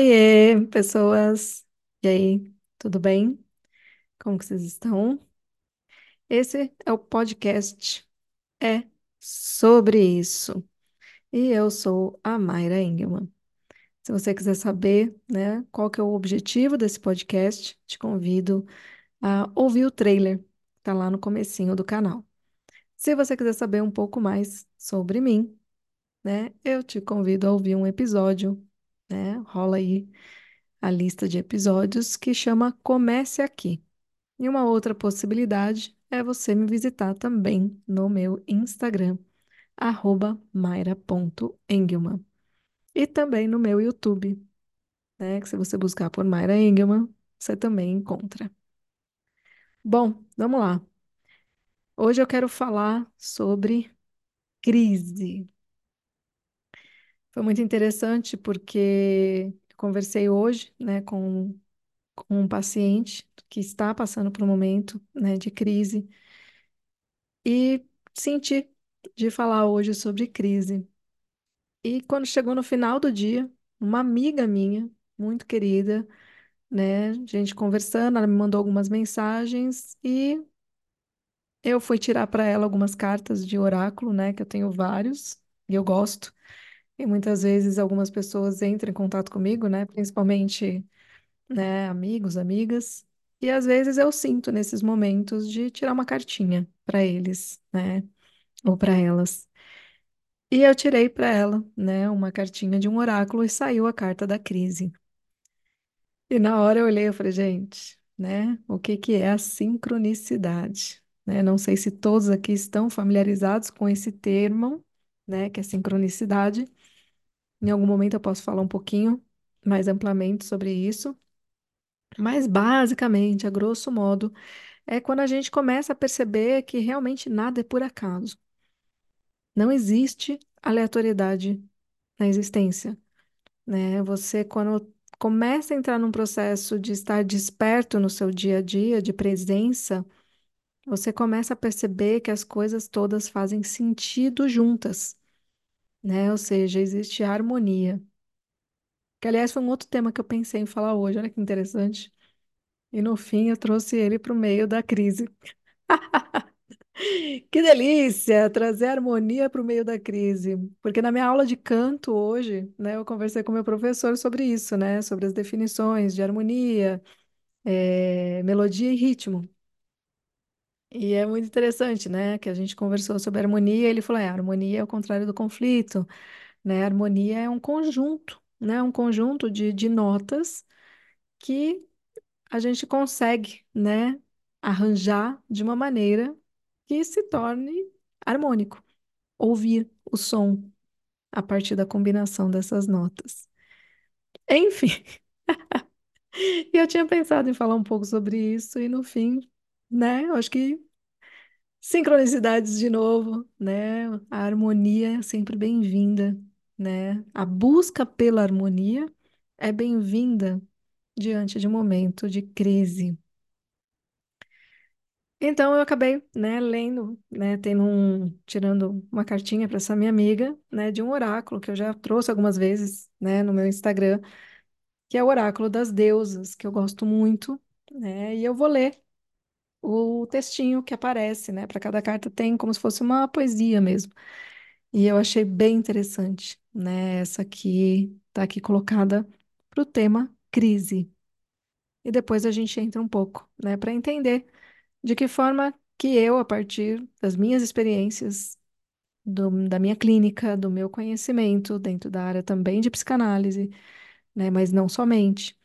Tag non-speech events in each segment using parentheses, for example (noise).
Oiê, pessoas! E aí, tudo bem? Como que vocês estão? Esse é o podcast É sobre isso. E eu sou a Mayra Engelmann. Se você quiser saber, né, qual que é o objetivo desse podcast, te convido a ouvir o trailer, tá lá no comecinho do canal. Se você quiser saber um pouco mais sobre mim, né, eu te convido a ouvir um episódio, né? Rola aí a lista de episódios que chama Comece Aqui. E uma outra possibilidade é você me visitar também no meu Instagram, maira.engelman. E também no meu YouTube, né? Que se você buscar por Mayra Engelman, você também encontra. Bom, vamos lá. Hoje eu quero falar sobre crise. Foi muito interessante porque conversei hoje, né, com com um paciente que está passando por um momento, né, de crise e senti de falar hoje sobre crise. E quando chegou no final do dia, uma amiga minha, muito querida, né, gente conversando, ela me mandou algumas mensagens e eu fui tirar para ela algumas cartas de oráculo, né, que eu tenho vários e eu gosto. E muitas vezes algumas pessoas entram em contato comigo, né, principalmente né, amigos, amigas, e às vezes eu sinto nesses momentos de tirar uma cartinha para eles, né, ou para elas. E eu tirei para ela, né, uma cartinha de um oráculo e saiu a carta da crise. E na hora eu olhei e falei, gente, né, o que que é a sincronicidade? Né? Não sei se todos aqui estão familiarizados com esse termo, né, que é sincronicidade. Em algum momento eu posso falar um pouquinho mais amplamente sobre isso. Mas basicamente, a grosso modo, é quando a gente começa a perceber que realmente nada é por acaso. Não existe aleatoriedade na existência, né? Você, quando começa a entrar num processo de estar desperto no seu dia a dia, de presença, você começa a perceber que as coisas todas fazem sentido juntas, né? Ou seja, existe harmonia. Que, aliás, foi um outro tema que eu pensei em falar hoje, olha que interessante. E no fim eu trouxe ele para o meio da crise. (laughs) Que delícia trazer harmonia para o meio da crise. Porque na minha aula de canto hoje, né, eu conversei com meu professor sobre isso, né, sobre as definições de harmonia, eh, melodia e ritmo. E é muito interessante, né, que a gente conversou sobre harmonia, ele falou, é, harmonia é o contrário do conflito, né, harmonia é um conjunto, né, um conjunto de, de notas que a gente consegue, né, arranjar de uma maneira que se torne harmônico. Ouvir o som a partir da combinação dessas notas. Enfim, (laughs) e eu tinha pensado em falar um pouco sobre isso e no fim, né, eu acho que sincronicidades de novo, né, a harmonia é sempre bem-vinda, né, a busca pela harmonia é bem-vinda diante de um momento de crise. Então eu acabei, né, lendo, né, tendo um, tirando uma cartinha para essa minha amiga, né, de um oráculo que eu já trouxe algumas vezes, né, no meu Instagram, que é o oráculo das deusas, que eu gosto muito, né, e eu vou ler o textinho que aparece, né, para cada carta tem como se fosse uma poesia mesmo. E eu achei bem interessante, né, essa aqui tá aqui colocada para o tema crise. E depois a gente entra um pouco, né, para entender de que forma que eu, a partir das minhas experiências, do- da minha clínica, do meu conhecimento dentro da área também de psicanálise, né, mas não somente,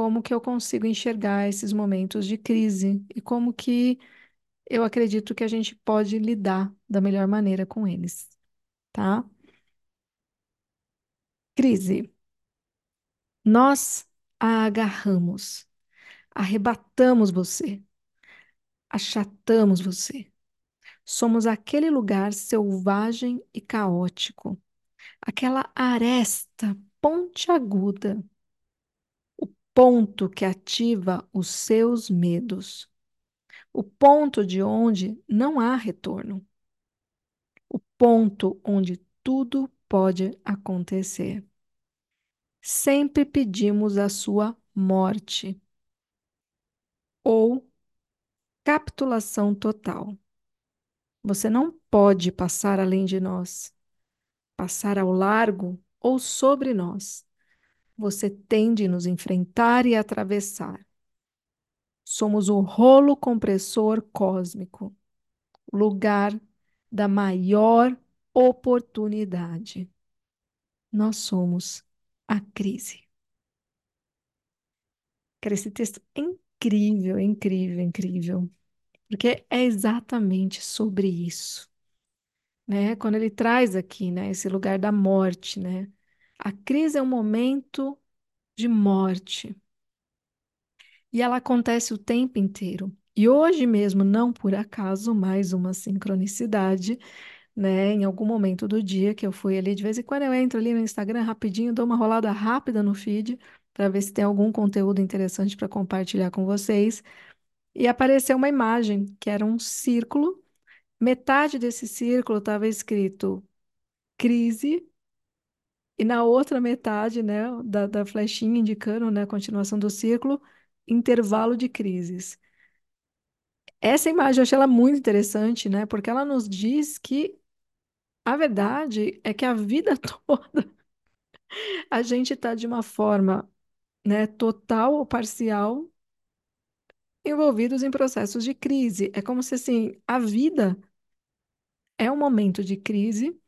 como que eu consigo enxergar esses momentos de crise e como que eu acredito que a gente pode lidar da melhor maneira com eles, tá? Crise. Nós a agarramos, arrebatamos você, achatamos você. Somos aquele lugar selvagem e caótico, aquela aresta pontiaguda, ponto que ativa os seus medos, o ponto de onde não há retorno, o ponto onde tudo pode acontecer. sempre pedimos a sua morte ou capitulação total. Você não pode passar além de nós, passar ao largo ou sobre nós. Você tem de nos enfrentar e atravessar. Somos o rolo compressor cósmico, lugar da maior oportunidade. Nós somos a crise. Cara, esse texto é incrível, incrível, incrível, porque é exatamente sobre isso, né? Quando ele traz aqui, né, esse lugar da morte, né? A crise é um momento de morte. E ela acontece o tempo inteiro. E hoje mesmo, não por acaso, mais uma sincronicidade, né? Em algum momento do dia que eu fui ali, de vez em quando eu entro ali no Instagram rapidinho, dou uma rolada rápida no feed para ver se tem algum conteúdo interessante para compartilhar com vocês. E apareceu uma imagem que era um círculo. Metade desse círculo estava escrito crise, e na outra metade, né, da, da flechinha indicando, né, a continuação do círculo, intervalo de crises. Essa imagem eu achei ela muito interessante, né? Porque ela nos diz que a verdade é que a vida (laughs) toda a gente está de uma forma, né, total ou parcial envolvidos em processos de crise. É como se assim, a vida é um momento de crise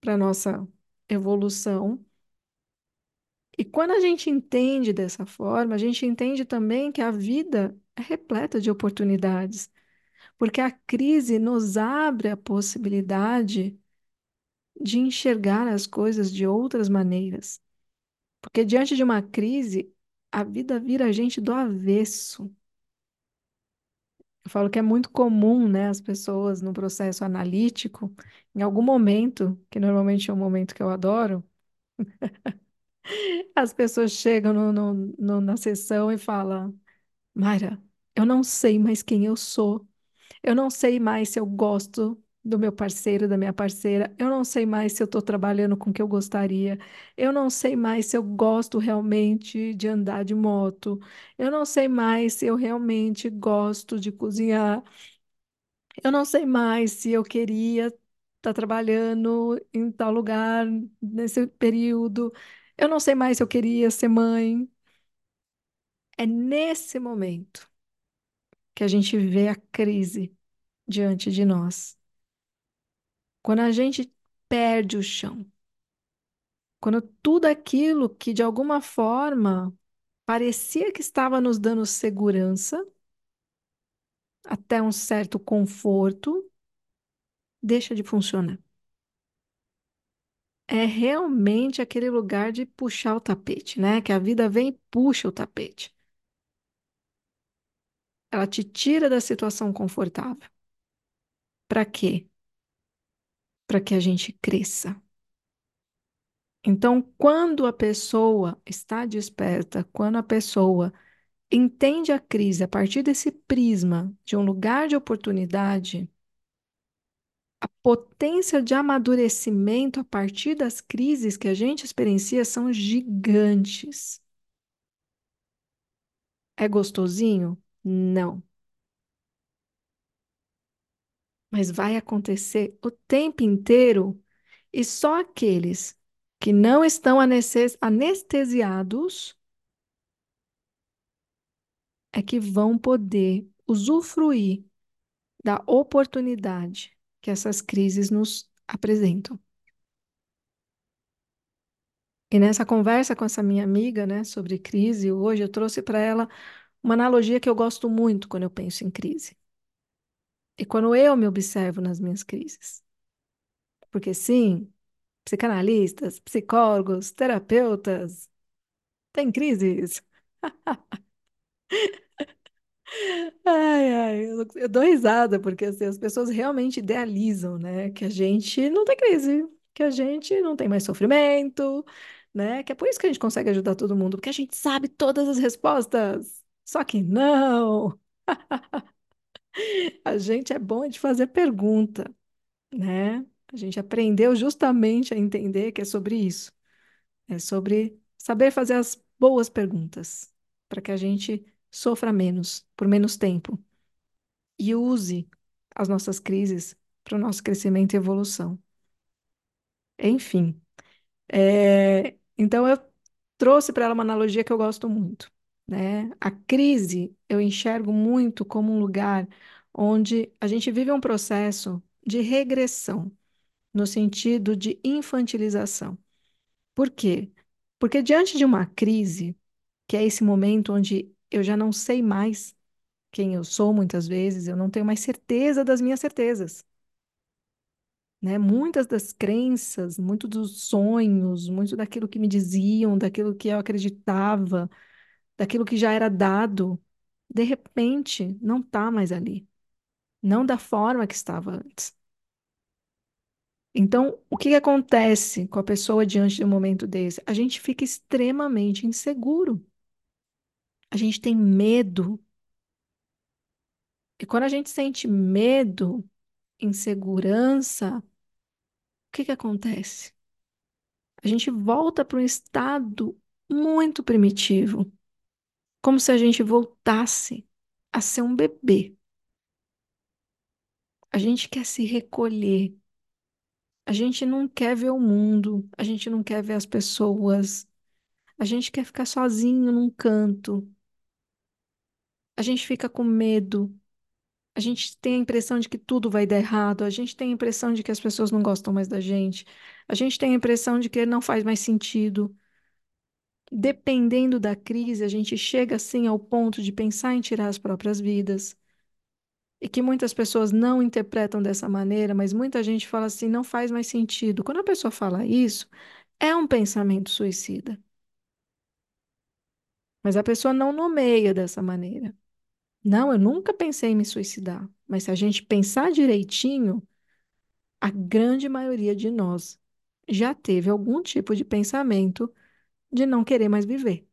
para nossa evolução. E quando a gente entende dessa forma, a gente entende também que a vida é repleta de oportunidades, porque a crise nos abre a possibilidade de enxergar as coisas de outras maneiras. Porque diante de uma crise, a vida vira a gente do avesso. Eu falo que é muito comum, né, as pessoas no processo analítico, em algum momento, que normalmente é um momento que eu adoro, (laughs) as pessoas chegam no, no, no- na sessão e falam: Mayra, eu não sei mais quem eu sou. Eu não sei mais se eu gosto do meu parceiro, da minha parceira. Eu não sei mais se eu estou trabalhando com o que eu gostaria. Eu não sei mais se eu gosto realmente de andar de moto. Eu não sei mais se eu realmente gosto de cozinhar. Eu não sei mais se eu queria estar trabalhando em tal lugar nesse período. Eu não sei mais se eu queria ser mãe. É nesse momento que a gente vê a crise diante de nós. Quando a gente perde o chão, quando tudo aquilo que de alguma forma parecia que estava nos dando segurança, até um certo conforto, deixa de funcionar. É realmente aquele lugar de puxar o tapete, né? Que a vida vem e puxa o tapete. Ela te tira da situação confortável. Para quê? Para que a gente cresça. Então, quando a pessoa está desperta, quando a pessoa entende a crise a partir desse prisma de um lugar de oportunidade, a potência de amadurecimento a partir das crises que a gente experiencia são gigantes. É gostosinho? Não. Mas vai acontecer o tempo inteiro e só aqueles que não estão anestes- anestesiados é que vão poder usufruir da oportunidade que essas crises nos apresentam. E nessa conversa com essa minha amiga, né, sobre crise, hoje eu trouxe para ela uma analogia que eu gosto muito quando eu penso em crise. E quando eu me observo nas minhas crises. Porque sim, psicanalistas, psicólogos, terapeutas têm crises. (laughs) Ai, ai, eu, eu dou risada, porque assim, as pessoas realmente idealizam, né? Que a gente não tem crise, que a gente não tem mais sofrimento, né? Que é por isso que a gente consegue ajudar todo mundo, porque a gente sabe todas as respostas. Só que não, (laughs) a gente é bom de fazer pergunta, né? A gente aprendeu justamente a entender que é sobre isso. É sobre saber fazer as boas perguntas para que a gente sofra menos, por menos tempo, e use as nossas crises para o nosso crescimento e evolução. Enfim, é, então eu trouxe para ela uma analogia que eu gosto muito, né? A crise eu enxergo muito como um lugar onde a gente vive um processo de regressão, no sentido de infantilização. Por quê? Porque diante de uma crise, que é esse momento onde eu já não sei mais quem eu sou, muitas vezes, eu não tenho mais certeza das minhas certezas. Né? Muitas das crenças, muito dos sonhos, muito daquilo que me diziam, daquilo que eu acreditava, daquilo que já era dado, de repente não está mais ali. Não da forma que estava antes. Então, o que acontece com a pessoa diante de um momento desse? A gente fica extremamente inseguro. A gente tem medo. E quando a gente sente medo, insegurança, o que que acontece? A gente volta para um estado muito primitivo, como se a gente voltasse a ser um bebê. A gente quer se recolher. A gente não quer ver o mundo, a gente não quer ver as pessoas, a gente quer ficar sozinho num canto. A gente fica com medo. A gente tem a impressão de que tudo vai dar errado. A gente tem a impressão de que as pessoas não gostam mais da gente. A gente tem a impressão de que não faz mais sentido. Dependendo da crise, a gente chega assim ao ponto de pensar em tirar as próprias vidas. E que muitas pessoas não interpretam dessa maneira, mas muita gente fala assim, não faz mais sentido. Quando a pessoa fala isso, é um pensamento suicida. Mas a pessoa não nomeia dessa maneira. Não, eu nunca pensei em me suicidar. Mas se a gente pensar direitinho, a grande maioria de nós já teve algum tipo de pensamento de não querer mais viver.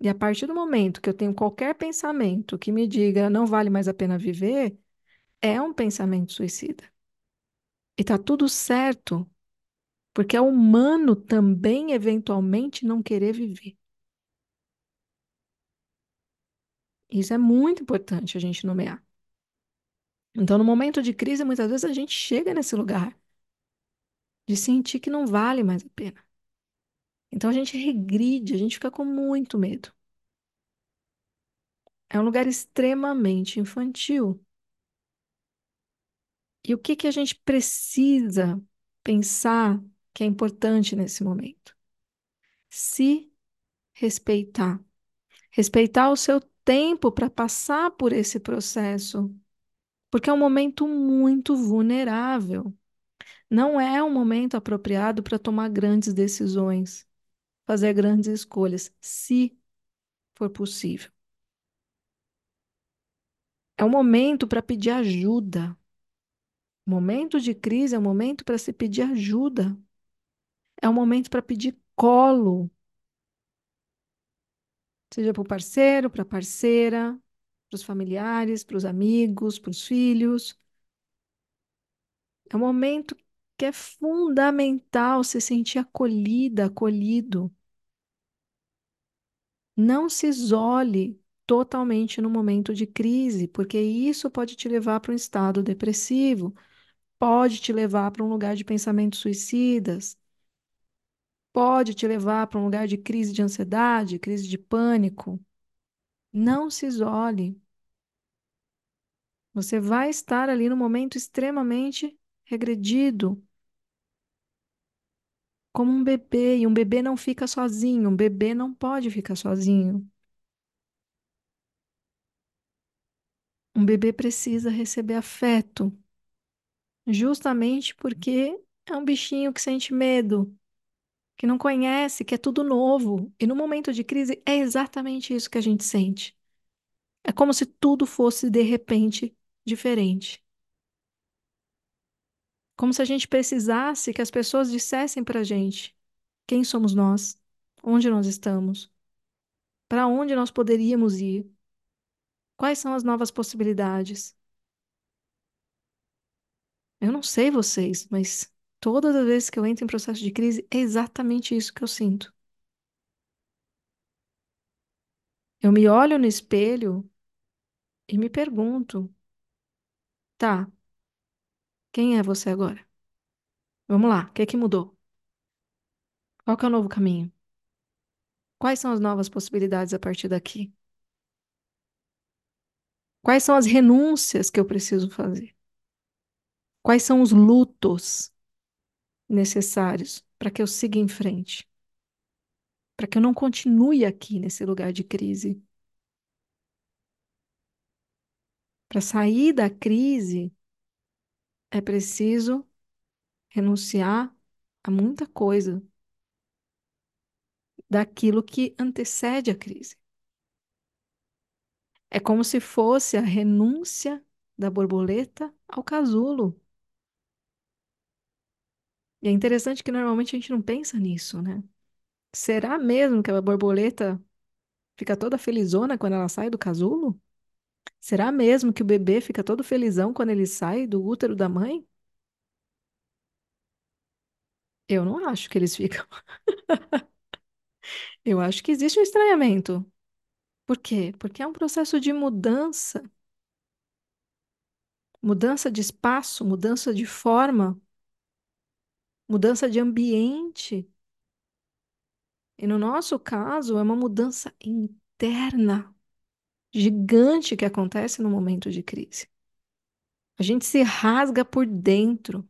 E a partir do momento que eu tenho qualquer pensamento que me diga não vale mais a pena viver, é um pensamento suicida. E tá tudo certo, porque é humano também eventualmente não querer viver. Isso é muito importante a gente nomear. Então, no momento de crise, muitas vezes a gente chega nesse lugar de sentir que não vale mais a pena. Então a gente regride, a gente fica com muito medo. É um lugar extremamente infantil. E o que que a gente precisa pensar que é importante nesse momento? Se respeitar. Respeitar o seu tempo para passar por esse processo, porque é um momento muito vulnerável. Não é um momento apropriado para tomar grandes decisões, fazer grandes escolhas, se for possível. É um momento para pedir ajuda. Momento de crise é um momento para se pedir ajuda. É um momento para pedir colo. Seja para o parceiro, para a parceira, para os familiares, para os amigos, para os filhos. É um momento que é fundamental se sentir acolhida, acolhido. Não se isole totalmente no momento de crise, porque isso pode te levar para um estado depressivo, pode te levar para um lugar de pensamentos suicidas, pode te levar para um lugar de crise de ansiedade, crise de pânico. Não se isole. Você vai estar ali no momento extremamente regredido, como um bebê, e um bebê não fica sozinho, um bebê não pode ficar sozinho. Um bebê precisa receber afeto, justamente porque é um bichinho que sente medo, que não conhece, que é tudo novo. E no momento de crise é exatamente isso que a gente sente. É como se tudo fosse de repente diferente. Como se a gente precisasse que as pessoas dissessem para a gente quem somos nós, onde nós estamos, para onde nós poderíamos ir, quais são as novas possibilidades. Eu não sei vocês, mas todas as vezes que eu entro em processo de crise, é exatamente isso que eu sinto. Eu me olho no espelho e me pergunto: tá, quem é você agora? Vamos lá, o que é que mudou? Qual que é o novo caminho? Quais são as novas possibilidades a partir daqui? Quais são as renúncias que eu preciso fazer? Quais são os lutos necessários para que eu siga em frente? Para que eu não continue aqui nesse lugar de crise? Para sair da crise, é preciso renunciar a muita coisa daquilo que antecede a crise. É como se fosse a renúncia da borboleta ao casulo. E é interessante que normalmente a gente não pensa nisso, né? Será mesmo que a borboleta fica toda felizona quando ela sai do casulo? Será mesmo que o bebê fica todo felizão quando ele sai do útero da mãe? Eu não acho que eles ficam. (laughs) Eu acho que existe um estranhamento. Por quê? Porque é um processo de mudança. Mudança de espaço, mudança de forma, mudança de ambiente. E no nosso caso, é uma mudança interna gigante que acontece no momento de crise. A gente se rasga por dentro.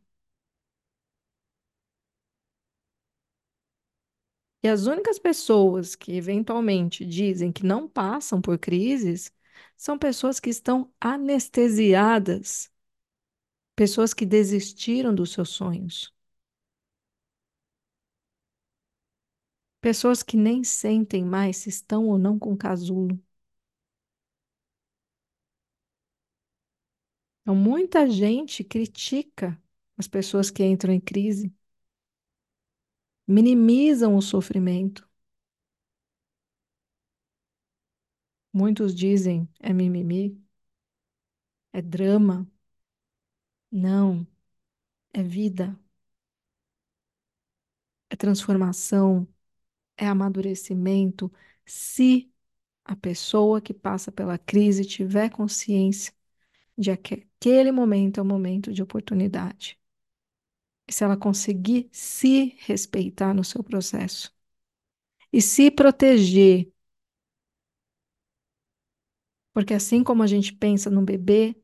E as únicas pessoas que eventualmente dizem que não passam por crises são pessoas que estão anestesiadas, pessoas que desistiram dos seus sonhos, pessoas que nem sentem mais se estão ou não com casulo. Então, muita gente critica as pessoas que entram em crise, minimizam o sofrimento. Muitos dizem é mimimi, é drama. Não, é vida, é transformação, é amadurecimento. Se a pessoa que passa pela crise tiver consciência de que aquele momento é um momento de oportunidade. E se ela conseguir se respeitar no seu processo e se proteger, porque assim como a gente pensa no bebê,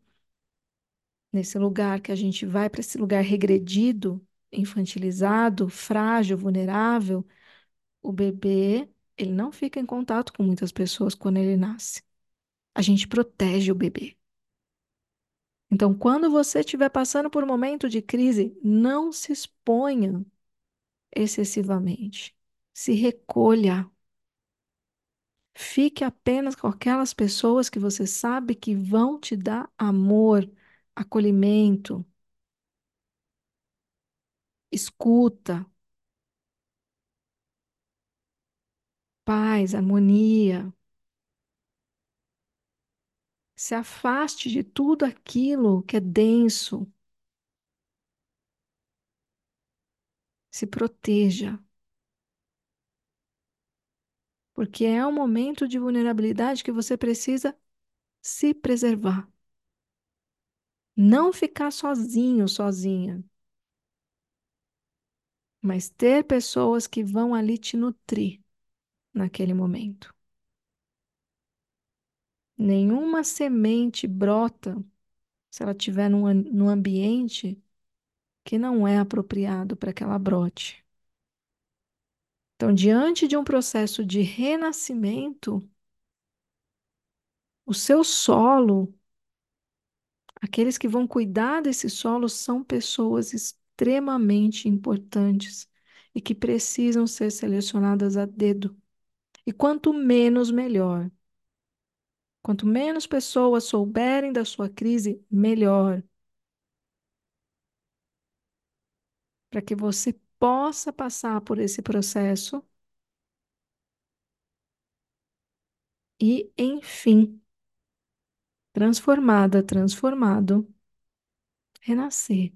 nesse lugar que a gente vai para esse lugar regredido, infantilizado, frágil, vulnerável, o bebê, ele não fica em contato com muitas pessoas quando ele nasce. A gente protege o bebê. Então, quando você estiver passando por um momento de crise, não se exponha excessivamente. Se recolha. Fique apenas com aquelas pessoas que você sabe que vão te dar amor, acolhimento, escuta, paz, harmonia. Se afaste de tudo aquilo que é denso. Se proteja. Porque é um momento de vulnerabilidade que você precisa se preservar. Não ficar sozinho, sozinha. Mas ter pessoas que vão ali te nutrir naquele momento. Nenhuma semente brota se ela estiver num, num ambiente que não é apropriado para que ela brote. Então, diante de um processo de renascimento, o seu solo, aqueles que vão cuidar desse solo são pessoas extremamente importantes e que precisam ser selecionadas a dedo. E quanto menos, melhor. Quanto menos pessoas souberem da sua crise, melhor. Para que você possa passar por esse processo e, enfim, transformada, transformado, renascer.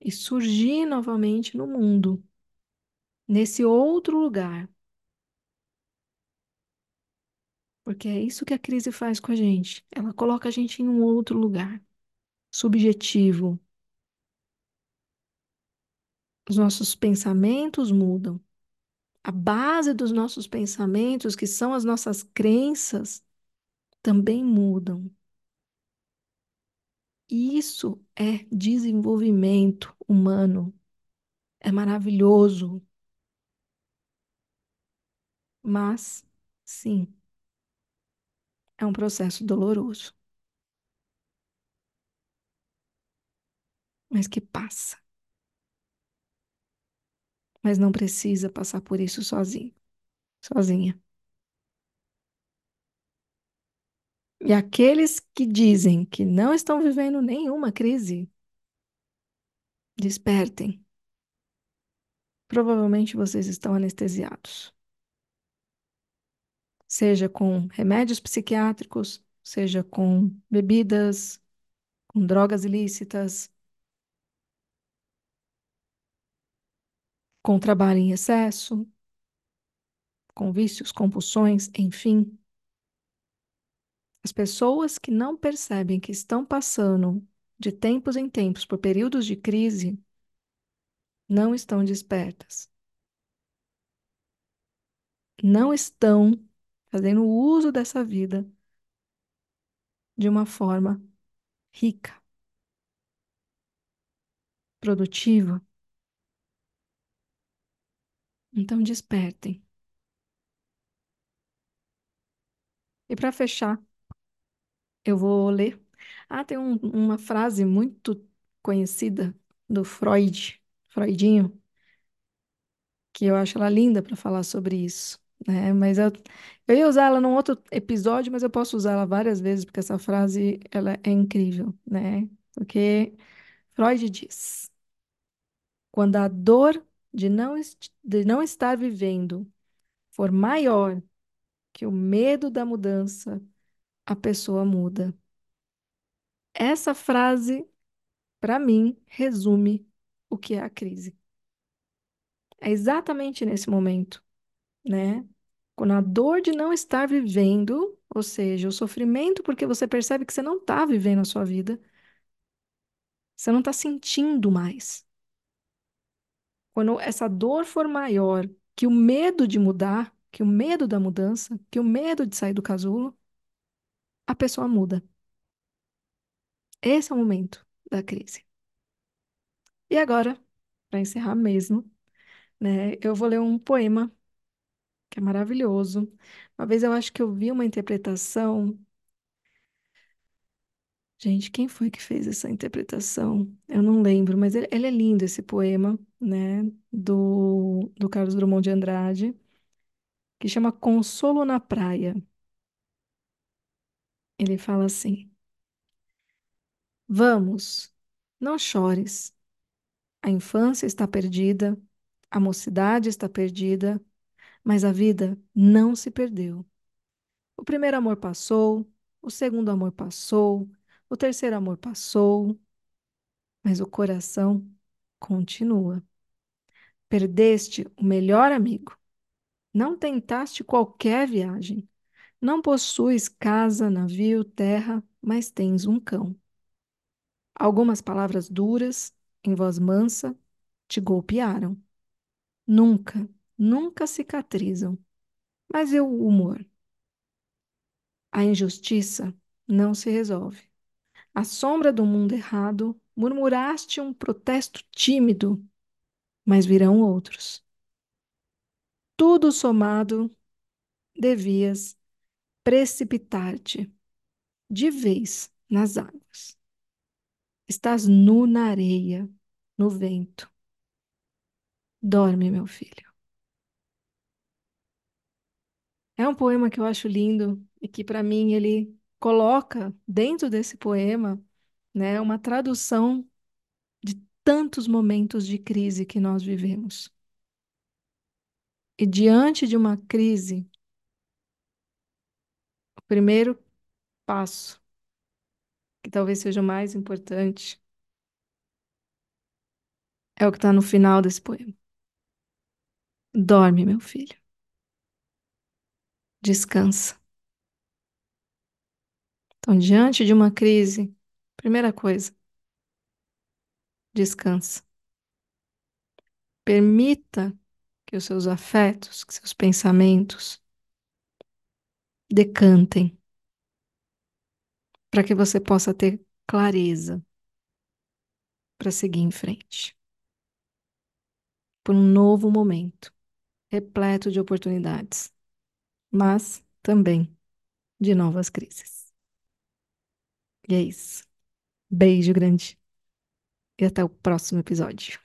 e surgir novamente no mundo, nesse outro lugar. Porque é isso que a crise faz com a gente. Ela coloca a gente em um outro lugar, subjetivo. Os nossos pensamentos mudam. A base dos nossos pensamentos, que são as nossas crenças, também mudam. E isso é desenvolvimento humano. É maravilhoso. Mas, sim, é um processo doloroso. Mas que passa. Mas não precisa passar por isso sozinho, sozinha. E aqueles que dizem que não estão vivendo nenhuma crise, despertem. Provavelmente vocês estão anestesiados. Seja com remédios psiquiátricos, seja com bebidas, com drogas ilícitas, com trabalho em excesso, com vícios, compulsões, enfim. As pessoas que não percebem que estão passando de tempos em tempos por períodos de crise não estão despertas. Não estão fazendo uso dessa vida de uma forma rica, produtiva. Então despertem. E para fechar, eu vou ler. Ah, tem um- uma frase muito conhecida do Freud, Freudinho, que eu acho ela linda para falar sobre isso, né? Mas eu, eu ia usar ela num outro episódio, mas eu posso usar ela várias vezes porque essa frase ela é incrível, né? Porque Freud diz: quando a dor de não, de não estar vivendo for maior que o medo da mudança, a pessoa muda. Essa frase, para mim, resume o que é a crise. É exatamente nesse momento, né? Quando a dor de não estar vivendo, ou seja, o sofrimento porque você percebe que você não está vivendo a sua vida, você não está sentindo mais. Quando essa dor for maior que o medo de mudar, que o medo da mudança, que o medo de sair do casulo, a pessoa muda. Esse é o momento da crise. E agora, para encerrar mesmo, né, eu vou ler um poema que é maravilhoso. Uma vez eu acho que eu vi uma interpretação. Gente, quem foi que fez essa interpretação? Eu não lembro, mas ele, ele é lindo esse poema, né, do, do Carlos Drummond de Andrade, que chama Consolo na Praia. Ele fala assim: Vamos, não chores. A infância está perdida, a mocidade está perdida, mas a vida não se perdeu. O primeiro amor passou, o segundo amor passou, o terceiro amor passou, mas o coração continua. Perdeste o melhor amigo. Não tentaste qualquer viagem. Não possuis casa, navio, terra, mas tens um cão. Algumas palavras duras, em voz mansa, te golpearam. Nunca, nunca cicatrizam. Mas e o humor? A injustiça não se resolve. À sombra do mundo errado, murmuraste um protesto tímido, mas virão outros. Tudo somado, devias precipitar-te de vez nas águas. Estás nu na areia, no vento. Dorme, meu filho. É um poema que eu acho lindo e que, para mim, ele coloca dentro desse poema, né, uma tradução de tantos momentos de crise que nós vivemos. E diante de uma crise, o primeiro passo, que talvez seja o mais importante, É o que está no final desse poema. Dorme, meu filho. Descansa. Então, diante de uma crise, primeira coisa, descansa. Permita que os seus afetos, que seus pensamentos decantem, para que você possa ter clareza para seguir em frente. Por um novo momento, repleto de oportunidades, mas também de novas crises. E é isso. Beijo grande e até o próximo episódio.